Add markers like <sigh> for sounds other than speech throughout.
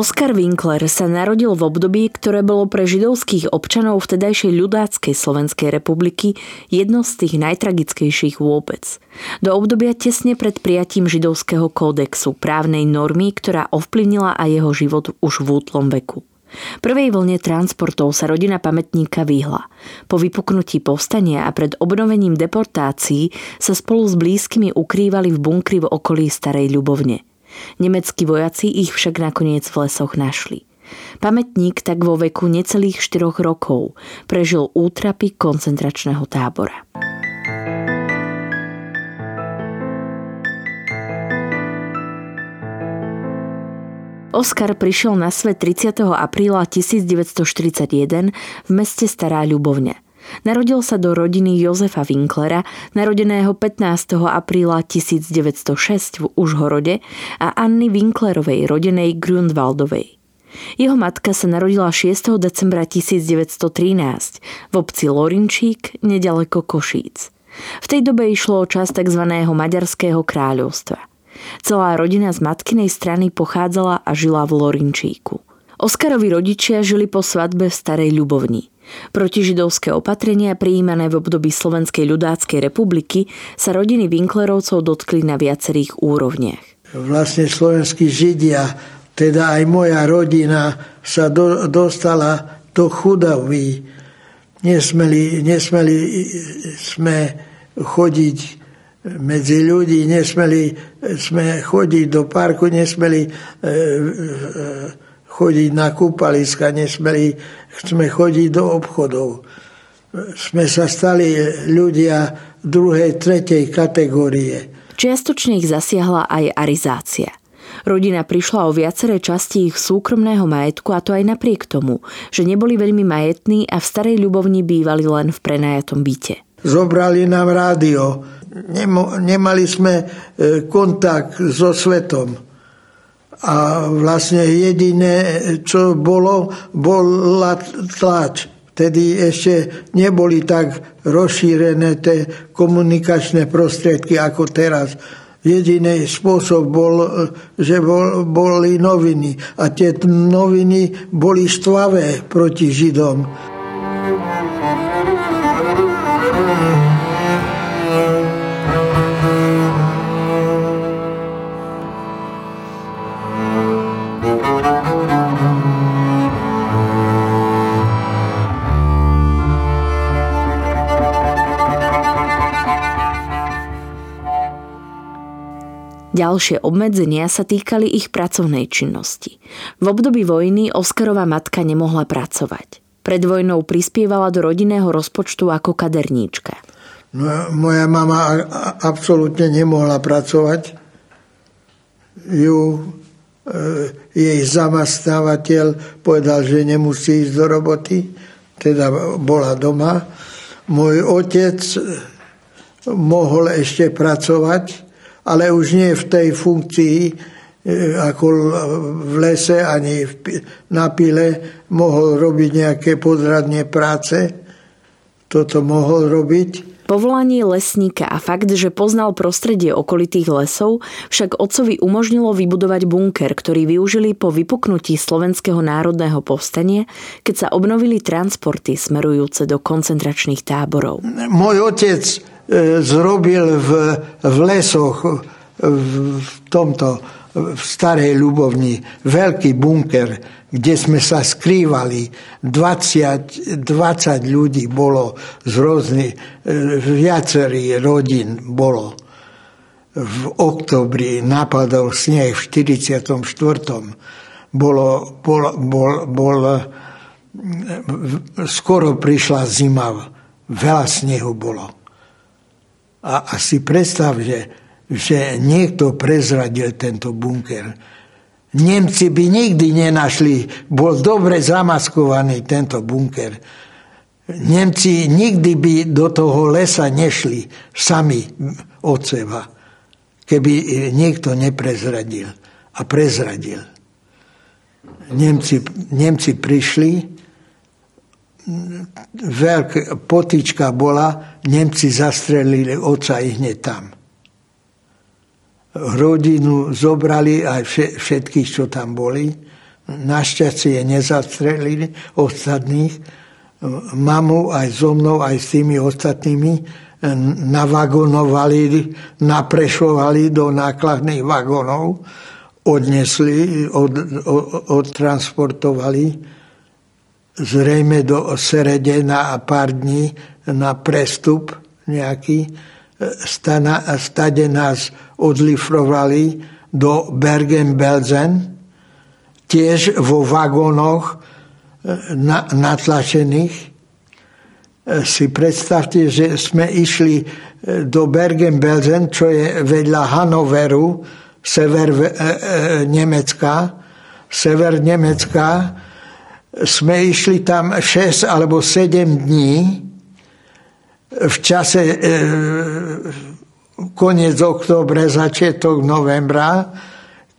Oskar Winkler sa narodil v období, ktoré bolo pre židovských občanov vtedajšej ľudáckej Slovenskej republiky jedno z tých najtragickejších vôbec. Do obdobia tesne pred prijatím židovského kódexu, právnej normy, ktorá ovplyvnila aj jeho život už v útlom veku. Prvej vlne transportov sa rodina pamätníka vyhla. Po vypuknutí povstania a pred obnovením deportácií sa spolu s blízkymi ukrývali v bunkri v okolí Starej Ľubovne – Nemeckí vojaci ich však nakoniec v lesoch našli. Pamätník tak vo veku necelých 4 rokov prežil útrapy koncentračného tábora. Oskar prišiel na svet 30. apríla 1941 v meste Stará Ľubovňa. Narodil sa do rodiny Jozefa Winklera, narodeného 15. apríla 1906 v Užhorode a Anny Winklerovej, rodenej Grunwaldovej. Jeho matka sa narodila 6. decembra 1913 v obci Lorinčík, nedaleko Košíc. V tej dobe išlo o čas tzv. Maďarského kráľovstva. Celá rodina z matkinej strany pochádzala a žila v Lorinčíku. Oskarovi rodičia žili po svadbe v Starej Ľubovni. Protižidovské opatrenia prijímané v období Slovenskej ľudáckej republiky sa rodiny Winklerovcov dotkli na viacerých úrovniach. Vlastne slovenskí židia, teda aj moja rodina sa do, dostala do chudoby. Nesmeli, nesmeli sme chodiť medzi ľudí, nesmeli sme chodiť do parku, nesmeli e, e, chodiť na kúpaliska, nesmeli sme chodiť do obchodov. Sme sa stali ľudia druhej, tretej kategórie. Čiastočne ich zasiahla aj arizácia. Rodina prišla o viaceré časti ich súkromného majetku a to aj napriek tomu, že neboli veľmi majetní a v starej ľubovni bývali len v prenajatom byte. Zobrali nám rádio. Nemali sme e, kontakt so svetom a vlastne jediné, čo bolo, bola tlač. Vtedy ešte neboli tak rozšírené tie komunikačné prostriedky ako teraz. Jediný spôsob bol, že bol, boli noviny a tie noviny boli štvavé proti Židom. Ďalšie obmedzenia sa týkali ich pracovnej činnosti. V období vojny Oskarova matka nemohla pracovať. Pred vojnou prispievala do rodinného rozpočtu ako kaderníčka. Moja mama absolútne nemohla pracovať. Ju, e, jej zamestnávateľ povedal, že nemusí ísť do roboty, teda bola doma. Môj otec mohol ešte pracovať, ale už nie v tej funkcii, e, ako v lese ani na pile mohol robiť nejaké podradne práce. Toto mohol robiť. Povolanie lesníka a fakt, že poznal prostredie okolitých lesov, však otcovi umožnilo vybudovať bunker, ktorý využili po vypuknutí Slovenského národného povstania, keď sa obnovili transporty smerujúce do koncentračných táborov. Môj otec zrobil v, v lesoch v tomto v Starej Ľubovni veľký bunker, kde sme sa skrývali. 20, 20 ľudí bolo z rôznych, viacerých rodín bolo. V oktobri napadol sneh v 44. Bolo, bol, bol, bol, skoro prišla zima, veľa snehu bolo. A, si predstav, že že niekto prezradil tento bunker. Nemci by nikdy nenašli, bol dobre zamaskovaný tento bunker. Nemci nikdy by do toho lesa nešli sami od seba, keby niekto neprezradil a prezradil. Nemci, Nemci prišli, veľká potička bola, Nemci zastrelili oca i hneď tam rodinu zobrali aj všetkých, čo tam boli. Našťastie nezastrelili ostatných. Mamu aj so mnou, aj s tými ostatnými navagonovali, naprešovali do nákladných vagónov, odnesli, od, od, odtransportovali zrejme do Serede na pár dní na prestup nejaký. Stana, stade nás odlifrovali do Bergen-Belsen, tiež vo vagónoch e, na, natlačených. E, si predstavte, že sme išli e, do Bergen-Belsen, čo je vedľa Hanoveru, sever Nemecka, sever Nemecka. Sme išli tam 6 alebo 7 dní v čase koniec októbre, začiatok novembra,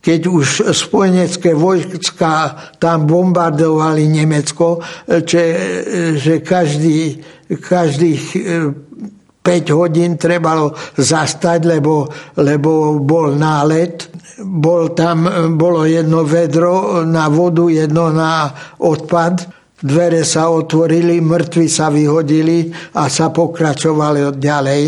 keď už spojenecké vojska tam bombardovali Nemecko, že, že každý, každých 5 e, hodín trebalo zastať, lebo, lebo bol nálet. Bol tam, bolo jedno vedro na vodu, jedno na odpad. Dvere sa otvorili, mŕtvi sa vyhodili a sa pokračovali ďalej.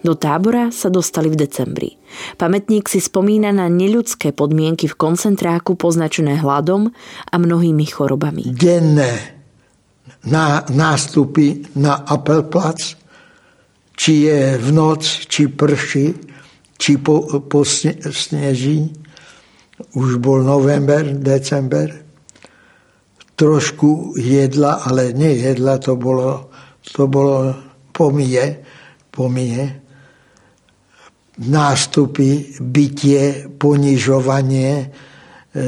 Do tábora sa dostali v decembri. Pamätník si spomína na neľudské podmienky v koncentráku poznačené hladom a mnohými chorobami. Denné na nástupy na Appelplatz, či je v noc, či prší, či po, po sneží. Už bol november, december. Trošku jedla, ale nie jedla, to bolo, to bolo pomije, pomije nástupy, bytie, ponižovanie, e,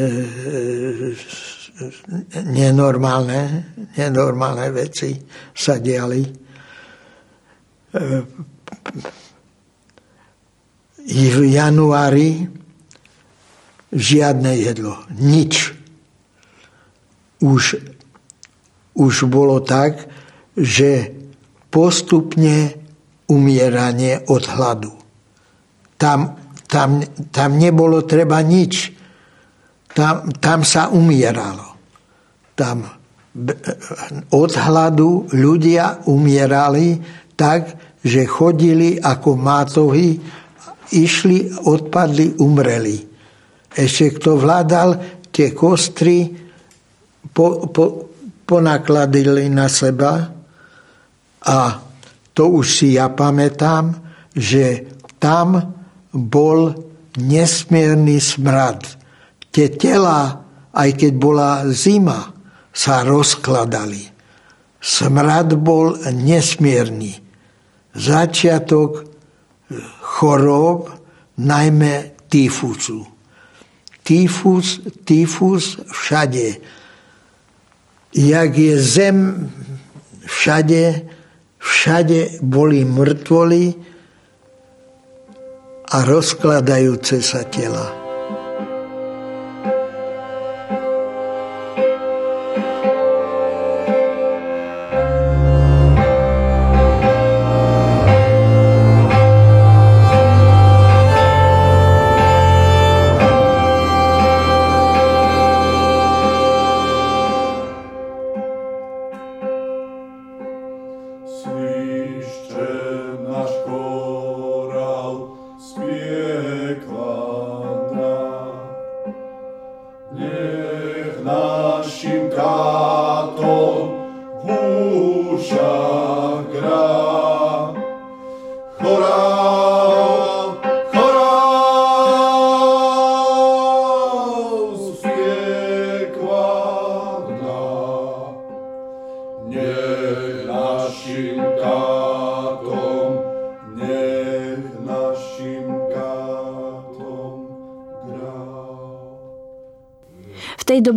nenormálne, nenormálne veci sa diali. E, I v januári žiadne jedlo, nič. Už, už bolo tak, že postupne umieranie od hladu. Tam, tam, tam nebolo treba nič. Tam, tam sa umieralo. Tam od hladu ľudia umierali tak, že chodili ako mátohy, išli, odpadli, umreli. Ešte kto vládal, tie kostry po, po, ponakladili na seba a to už si ja pamätám, že tam bol nesmierny smrad. Tie tela, aj keď bola zima, sa rozkladali. Smrad bol nesmierny. Začiatok chorób, najmä tyfusu. Tyfus, tyfus všade. Jak je zem všade, všade boli mŕtvoli, a rozkladajúce sa tela. Tej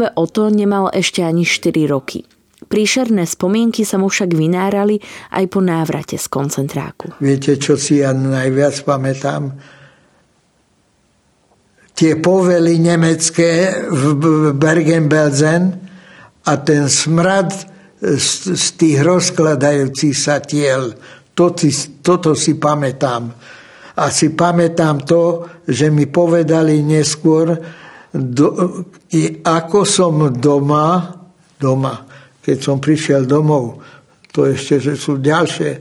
dobe Oto nemal ešte ani 4 roky. Príšerné spomienky sa mu však vynárali aj po návrate z koncentráku. Viete, čo si ja najviac pamätám? Tie povely nemecké v Bergen-Belsen a ten smrad z, z tých rozkladajúcich sa tiel. Toto, toto si pamätám. A si pamätám to, že mi povedali neskôr, do, ako som doma, doma, keď som prišiel domov, to ešte, že sú ďalšie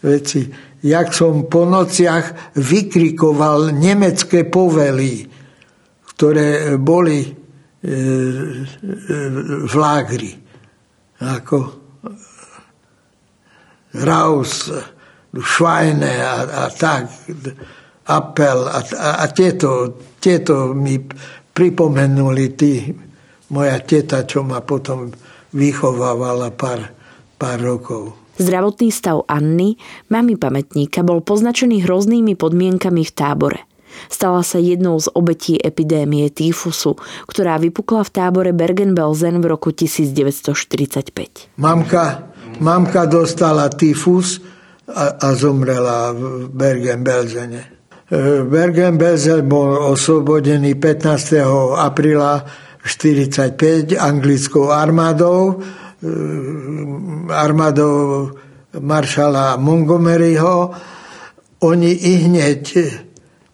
veci, jak som po nociach vykrikoval nemecké povely, ktoré boli e, e, v lágri. Ako Raus, Schweine a, a tak, apel a, a, a tieto, tieto mi pripomenuli tí, moja teta, čo ma potom vychovávala pár, pár rokov. Zdravotný stav Anny, mami pamätníka, bol poznačený hroznými podmienkami v tábore. Stala sa jednou z obetí epidémie týfusu, ktorá vypukla v tábore Bergen-Belsen v roku 1945. Mamka, mamka dostala týfus a, a zomrela v Bergen-Belsene. Bergen-Belsen bol oslobodený 15. apríla 1945 anglickou armádou, e, armádou maršala Montgomeryho. Oni i hneď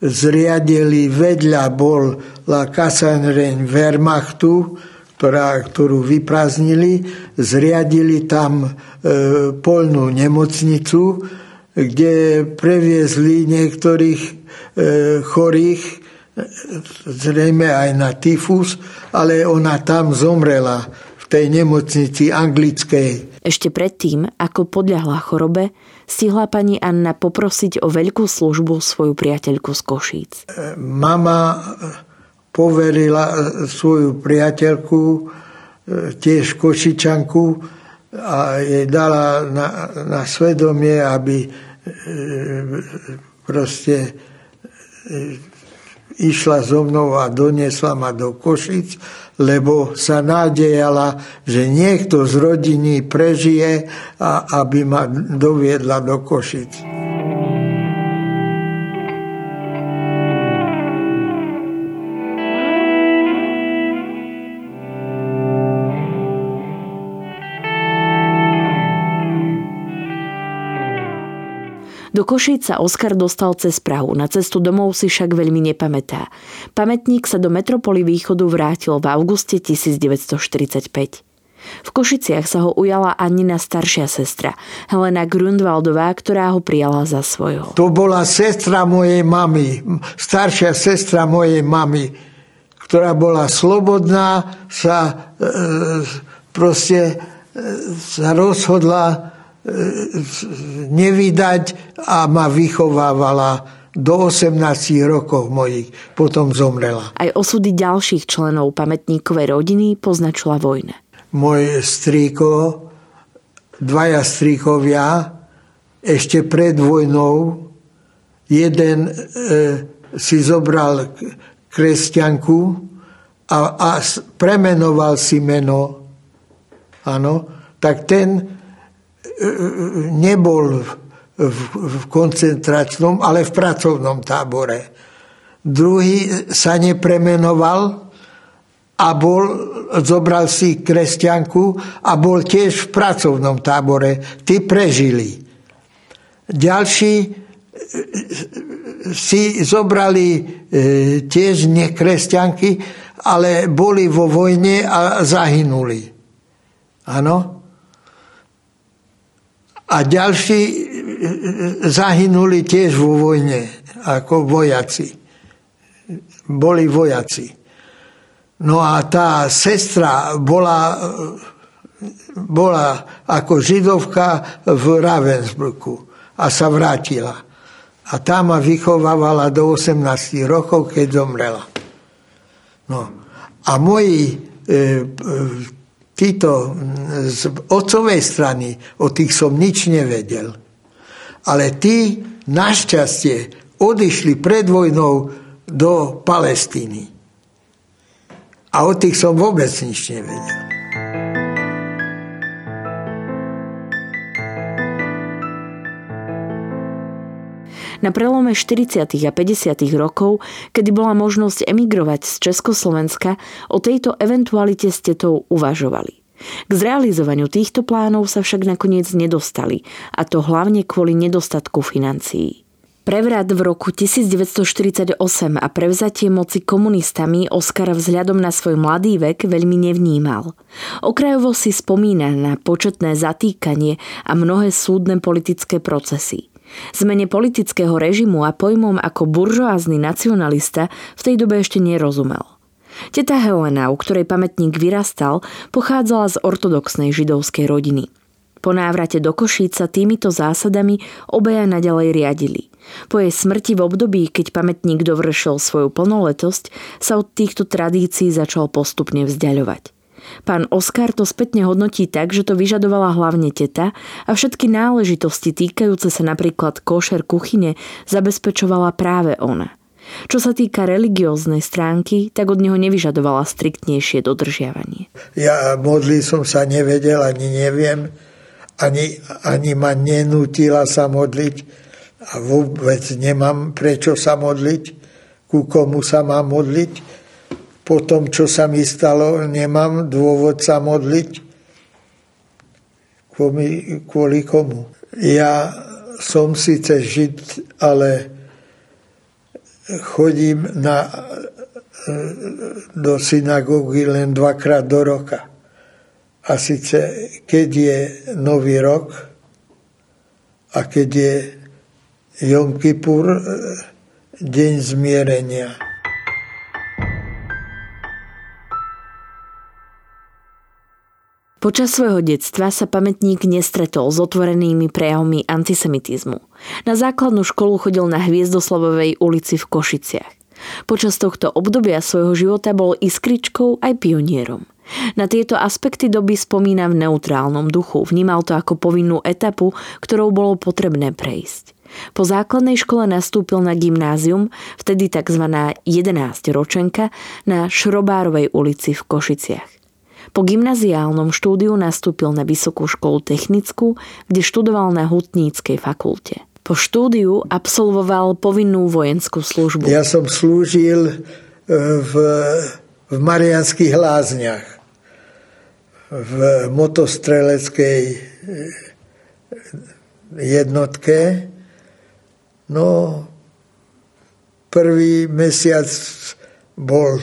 zriadili, vedľa bol La Kassenrein Wehrmachtu, ktorá, ktorú vyprázdnili, zriadili tam e, polnú nemocnicu, kde previezli niektorých e, chorých, zrejme aj na tyfus, ale ona tam zomrela v tej nemocnici anglickej. Ešte predtým, ako podľahla chorobe, stihla pani Anna poprosiť o veľkú službu svoju priateľku z Košíc. E, mama poverila svoju priateľku, e, tiež Košičanku, a jej dala na, na svedomie, aby proste e, išla so mnou a doniesla ma do Košic, lebo sa nádejala, že niekto z rodiny prežije a aby ma doviedla do Košic. Do Košíc sa Oskar dostal cez Prahu, na cestu domov si však veľmi nepamätá. Pamätník sa do metropoly východu vrátil v auguste 1945. V Košiciach sa ho ujala Anina staršia sestra, Helena Grundvaldová, ktorá ho prijala za svojho. To bola sestra mojej mamy, staršia sestra mojej mamy, ktorá bola slobodná, sa e, proste e, sa rozhodla nevydať a ma vychovávala do 18 rokov mojich, potom zomrela. Aj osudy ďalších členov pamätníkovej rodiny poznačila vojna. Môj strýko, dvaja strýkovia, ešte pred vojnou, jeden e, si zobral kresťanku a, a premenoval si meno, áno, tak ten nebol v koncentračnom, ale v pracovnom tábore. Druhý sa nepremenoval a bol, zobral si kresťanku a bol tiež v pracovnom tábore. Tí prežili. Ďalší e, si zobrali e, tiež nekresťanky, ale boli vo vojne a zahynuli. Áno? A ďalší e, e, zahynuli tiež vo vojne, ako vojaci. Boli vojaci. No a tá sestra bola, bola ako židovka v Ravensbrücku a sa vrátila. A tá ma vychovávala do 18 rokov, keď zomrela. No. A moji e, títo z otcovej strany, o tých som nič nevedel. Ale tí našťastie odišli pred vojnou do Palestíny. A o tých som vôbec nič nevedel. Na prelome 40. a 50. rokov, kedy bola možnosť emigrovať z Československa, o tejto eventualite ste to uvažovali. K zrealizovaniu týchto plánov sa však nakoniec nedostali, a to hlavne kvôli nedostatku financií. Prevrat v roku 1948 a prevzatie moci komunistami Oskar vzhľadom na svoj mladý vek veľmi nevnímal. Okrajovo si spomína na početné zatýkanie a mnohé súdne politické procesy. Zmene politického režimu a pojmom ako buržoázny nacionalista v tej dobe ešte nerozumel. Teta Helena, u ktorej pamätník vyrastal, pochádzala z ortodoxnej židovskej rodiny. Po návrate do Košíc sa týmito zásadami obaja naďalej riadili. Po jej smrti v období, keď pamätník dovršil svoju plnoletosť, sa od týchto tradícií začal postupne vzdialovať. Pán Oskar to spätne hodnotí tak, že to vyžadovala hlavne teta a všetky náležitosti týkajúce sa napríklad košer kuchyne zabezpečovala práve ona. Čo sa týka religióznej stránky, tak od neho nevyžadovala striktnejšie dodržiavanie. Ja modliť som sa nevedel, ani neviem, ani, ani ma nenútila sa modliť a vôbec nemám prečo sa modliť, ku komu sa mám modliť. Po tom, čo sa mi stalo, nemám dôvod sa modliť. Kvôli, kvôli komu? Ja som síce žid, ale chodím na, do synagógy len dvakrát do roka. A síce, keď je Nový rok a keď je Jom Kippur, deň zmierenia. Počas svojho detstva sa pamätník nestretol s otvorenými prejavmi antisemitizmu. Na základnú školu chodil na Hviezdoslavovej ulici v Košiciach. Počas tohto obdobia svojho života bol iskričkou aj pionierom. Na tieto aspekty doby spomína v neutrálnom duchu. Vnímal to ako povinnú etapu, ktorou bolo potrebné prejsť. Po základnej škole nastúpil na gymnázium, vtedy tzv. 11 ročenka, na Šrobárovej ulici v Košiciach. Po gymnaziálnom štúdiu nastúpil na Vysokú školu technickú, kde študoval na Hutníckej fakulte. Po štúdiu absolvoval povinnú vojenskú službu. Ja som slúžil e, v, v Marianských lázniach v motostreleckej eh, jednotke. No, prvý mesiac bol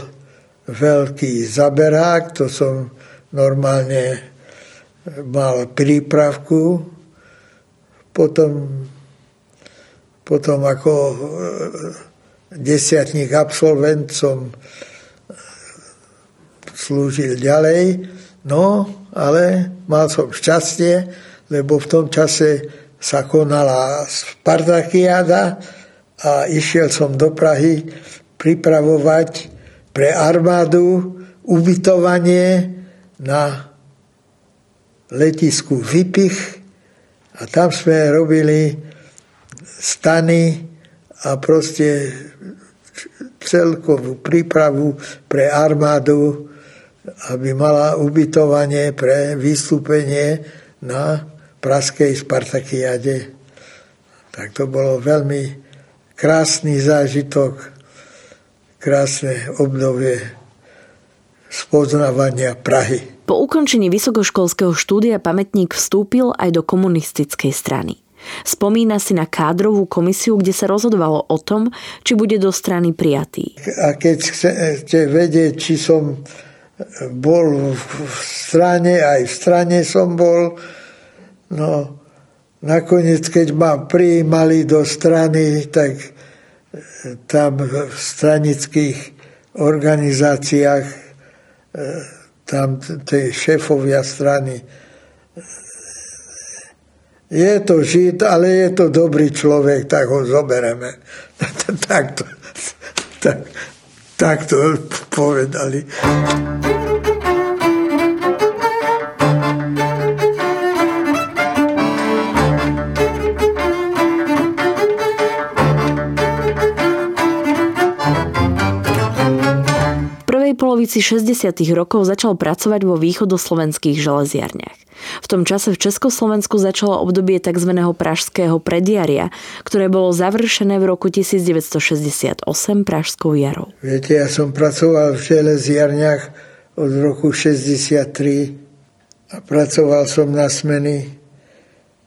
veľký zaberák, to som normálne mal prípravku. Potom, potom ako eh, desiatník absolvent som slúžil ďalej No, ale mal som šťastie, lebo v tom čase sa konala Spartakiada a išiel som do Prahy pripravovať pre armádu ubytovanie na letisku Vypich a tam sme robili stany a proste celkovú prípravu pre armádu aby mala ubytovanie pre vystúpenie na praskej Spartakiade. Tak to bolo veľmi krásny zážitok, krásne obdobie spoznávania Prahy. Po ukončení vysokoškolského štúdia pamätník vstúpil aj do komunistickej strany. Spomína si na kádrovú komisiu, kde sa rozhodovalo o tom, či bude do strany prijatý. A keď chcete vedieť, či som bol v strane, aj v strane som bol. No, nakoniec, keď ma prijímali do strany, tak tam v stranických organizáciách tam tej šéfovia strany. Je to žid, ale je to dobrý človek, tak ho zobereme. <laughs> tak, to, tak, to povedali. polovici 60. rokov začal pracovať vo východoslovenských železiarniach. V tom čase v Československu začalo obdobie tzv. pražského prediaria, ktoré bolo završené v roku 1968 pražskou jarou. Viete, ja som pracoval v železiarniach od roku 63 a pracoval som na smeny.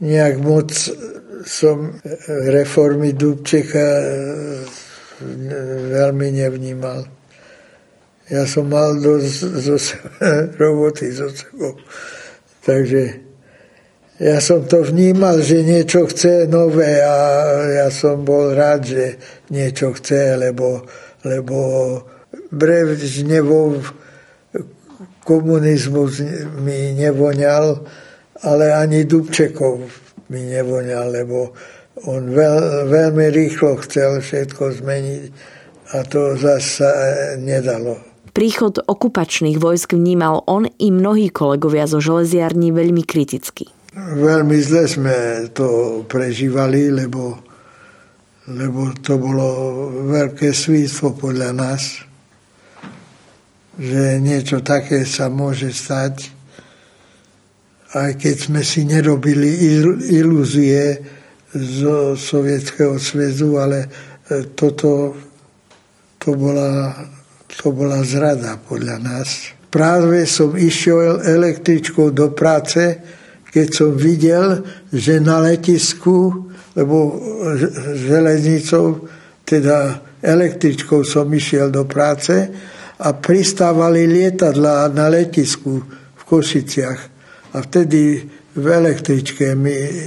Nejak moc som reformy Dubčeka veľmi nevnímal. Ja som mal dosť zo, <laughs> roboty so sebou. Takže ja som to vnímal, že niečo chce nové a ja som bol rád, že niečo chce, lebo, lebo Brevžnevov komunizmus mi nevoňal, ale ani Dubčekov mi nevoňal, lebo on veľ, veľmi rýchlo chcel všetko zmeniť a to zase nedalo. Príchod okupačných vojsk vnímal on i mnohí kolegovia zo železiarní veľmi kriticky. Veľmi zle sme to prežívali, lebo, lebo to bolo veľké svíctvo podľa nás, že niečo také sa môže stať, aj keď sme si nerobili ilúzie zo Sovietskeho sväzu, ale toto to bola to bola zrada podľa nás. Práve som išiel električkou do práce, keď som videl, že na letisku, lebo železnicou, teda električkou som išiel do práce a pristávali lietadla na letisku v Košiciach. A vtedy v električke mi e,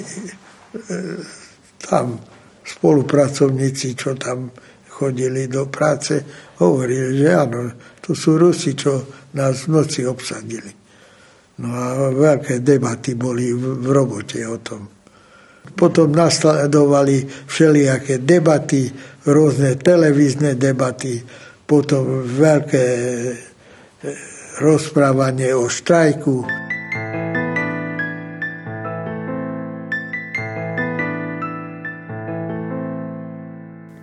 tam spolupracovníci, čo tam chodili do práce, hovorili, že áno, to sú Rusi, čo nás v noci obsadili. No a veľké debaty boli v, robote o tom. Potom nasledovali všelijaké debaty, rôzne televízne debaty, potom veľké eh, rozprávanie o štrajku.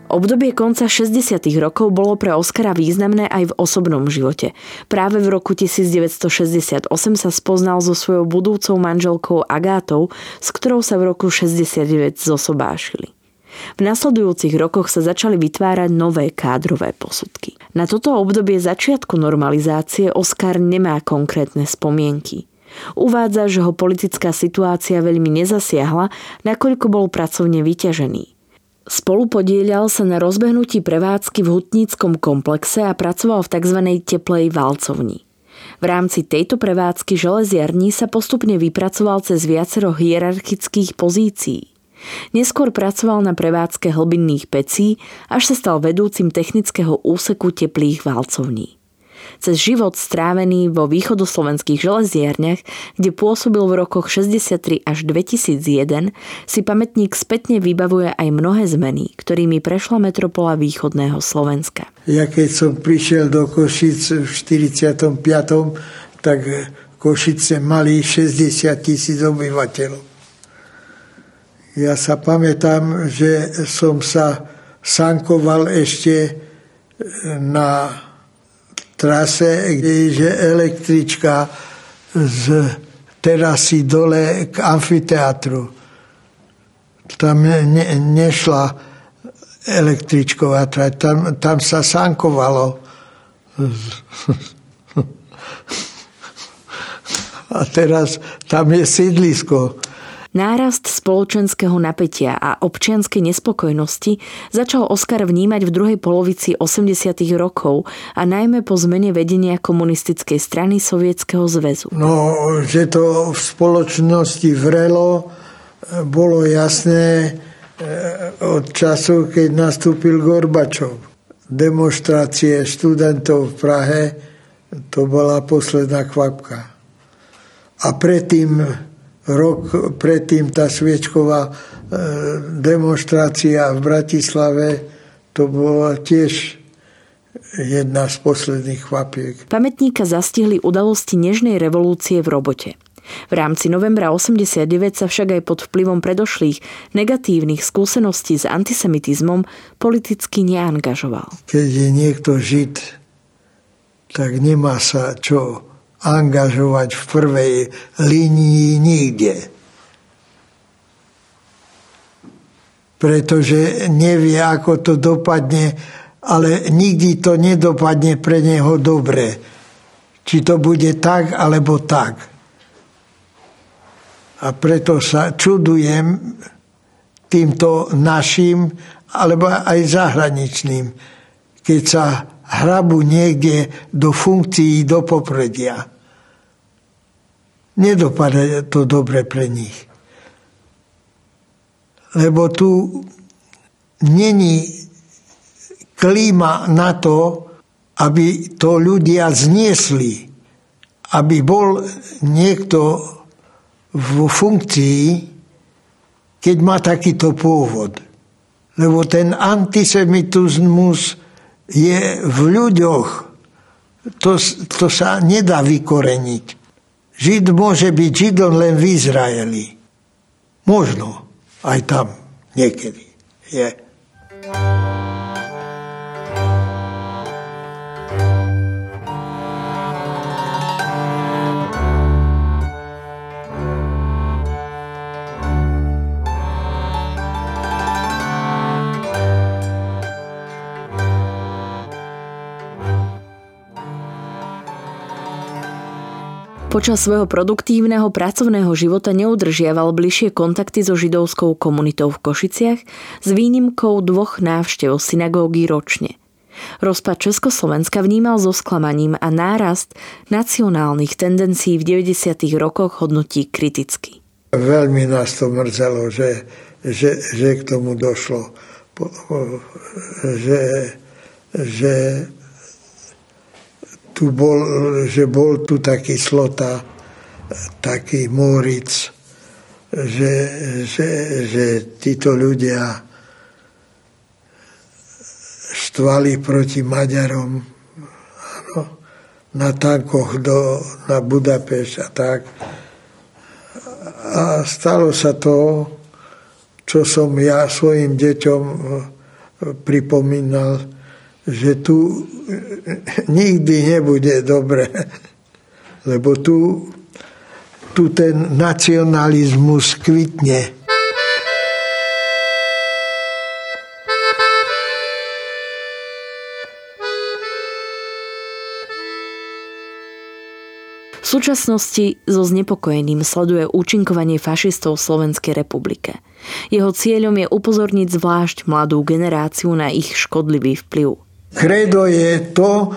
Obdobie konca 60. rokov bolo pre Oscara významné aj v osobnom živote. Práve v roku 1968 sa spoznal so svojou budúcou manželkou Agátou, s ktorou sa v roku 69 zosobášili. V nasledujúcich rokoch sa začali vytvárať nové kádrové posudky. Na toto obdobie začiatku normalizácie Oscar nemá konkrétne spomienky. Uvádza, že ho politická situácia veľmi nezasiahla, nakoľko bol pracovne vyťažený. Spolupodielal sa na rozbehnutí prevádzky v hutníckom komplexe a pracoval v tzv. teplej valcovni. V rámci tejto prevádzky železiarní sa postupne vypracoval cez viacero hierarchických pozícií. Neskôr pracoval na prevádzke hlbinných pecí, až sa stal vedúcim technického úseku teplých valcovní cez život strávený vo východoslovenských železiarniach, kde pôsobil v rokoch 63 až 2001, si pamätník spätne vybavuje aj mnohé zmeny, ktorými prešla metropola východného Slovenska. Ja keď som prišiel do Košic v 45. tak Košice mali 60 tisíc obyvateľov. Ja sa pamätám, že som sa sankoval ešte na trase, kde je električka z terasy dole k amfiteátru. Tam ne, nešla električková trať, tam, tam sa sankovalo. <laughs> A teraz tam je sídlisko. Nárast spoločenského napätia a občianskej nespokojnosti začal Oskar vnímať v druhej polovici 80. rokov a najmä po zmene vedenia komunistickej strany Sovietskeho zväzu. No, že to v spoločnosti vrelo, bolo jasné eh, od času, keď nastúpil Gorbačov. Demonstrácie študentov v Prahe To bola posledná kvapka. A predtým, rok predtým tá sviečková e, demonstrácia v Bratislave, to bola tiež jedna z posledných chvapiek. Pamätníka zastihli udalosti nežnej revolúcie v robote. V rámci novembra 89 sa však aj pod vplyvom predošlých negatívnych skúseností s antisemitizmom politicky neangažoval. Keď je niekto žid, tak nemá sa čo angažovať v prvej línii nikde. Pretože nevie, ako to dopadne ale nikdy to nedopadne pre neho dobre. Či to bude tak, alebo tak. A preto sa čudujem týmto našim, alebo aj zahraničným, keď sa hrabu niekde do funkcií, do popredia. Nedopadne to dobre pre nich. Lebo tu není klíma na to, aby to ľudia zniesli. Aby bol niekto v funkcii, keď má takýto pôvod. Lebo ten antisemitizmus je v ľuďoch. To, to sa nedá vykoreniť. Žid môže byť Židom len v Izraeli. Možno aj tam niekedy je. Počas svojho produktívneho pracovného života neudržiaval bližšie kontakty so židovskou komunitou v Košiciach s výnimkou dvoch návštev synagógy ročne. Rozpad Československa vnímal so sklamaním a nárast nacionálnych tendencií v 90. rokoch hodnotí kriticky. Veľmi nás to mrzelo, že, že, že k tomu došlo. Že, že tu bol, že bol tu taký slota, taký Moric, že, že, že títo ľudia štvali proti Maďarom ano, na tankoch do, na Budapešť a tak. A stalo sa to, čo som ja svojim deťom pripomínal, že tu nikdy nebude dobre, lebo tu, tu ten nacionalizmus kvitne. V súčasnosti so znepokojením sleduje účinkovanie fašistov v Slovenskej republike. Jeho cieľom je upozorniť zvlášť mladú generáciu na ich škodlivý vplyv. Kredo je to e,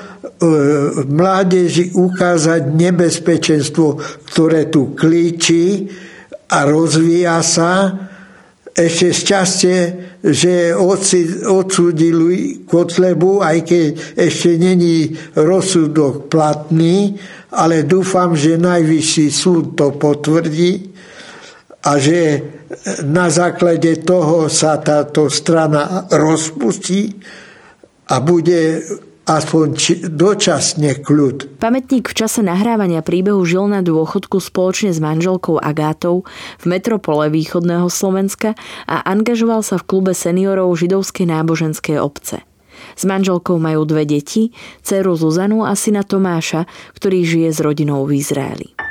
mládeži ukázať nebezpečenstvo, ktoré tu klíči a rozvíja sa. Ešte šťastie, že odsúdili Kotlebu, aj keď ešte není rozsudok platný, ale dúfam, že najvyšší súd to potvrdí a že na základe toho sa táto strana rozpustí a bude aspoň dočasne kľud. Pamätník v čase nahrávania príbehu žil na dôchodku spoločne s manželkou Agátou v metropole východného Slovenska a angažoval sa v klube seniorov židovskej náboženskej obce. S manželkou majú dve deti, dceru Zuzanu a syna Tomáša, ktorý žije s rodinou v Izraeli.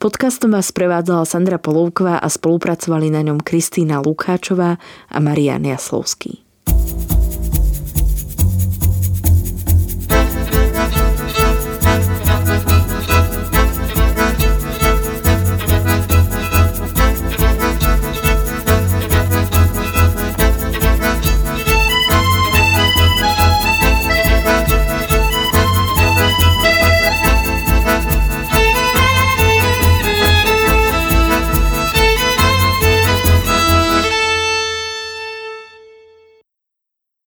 Podcastom vás prevádzala Sandra Polovková a spolupracovali na ňom Kristýna Lukáčová a Marian Jaslovský.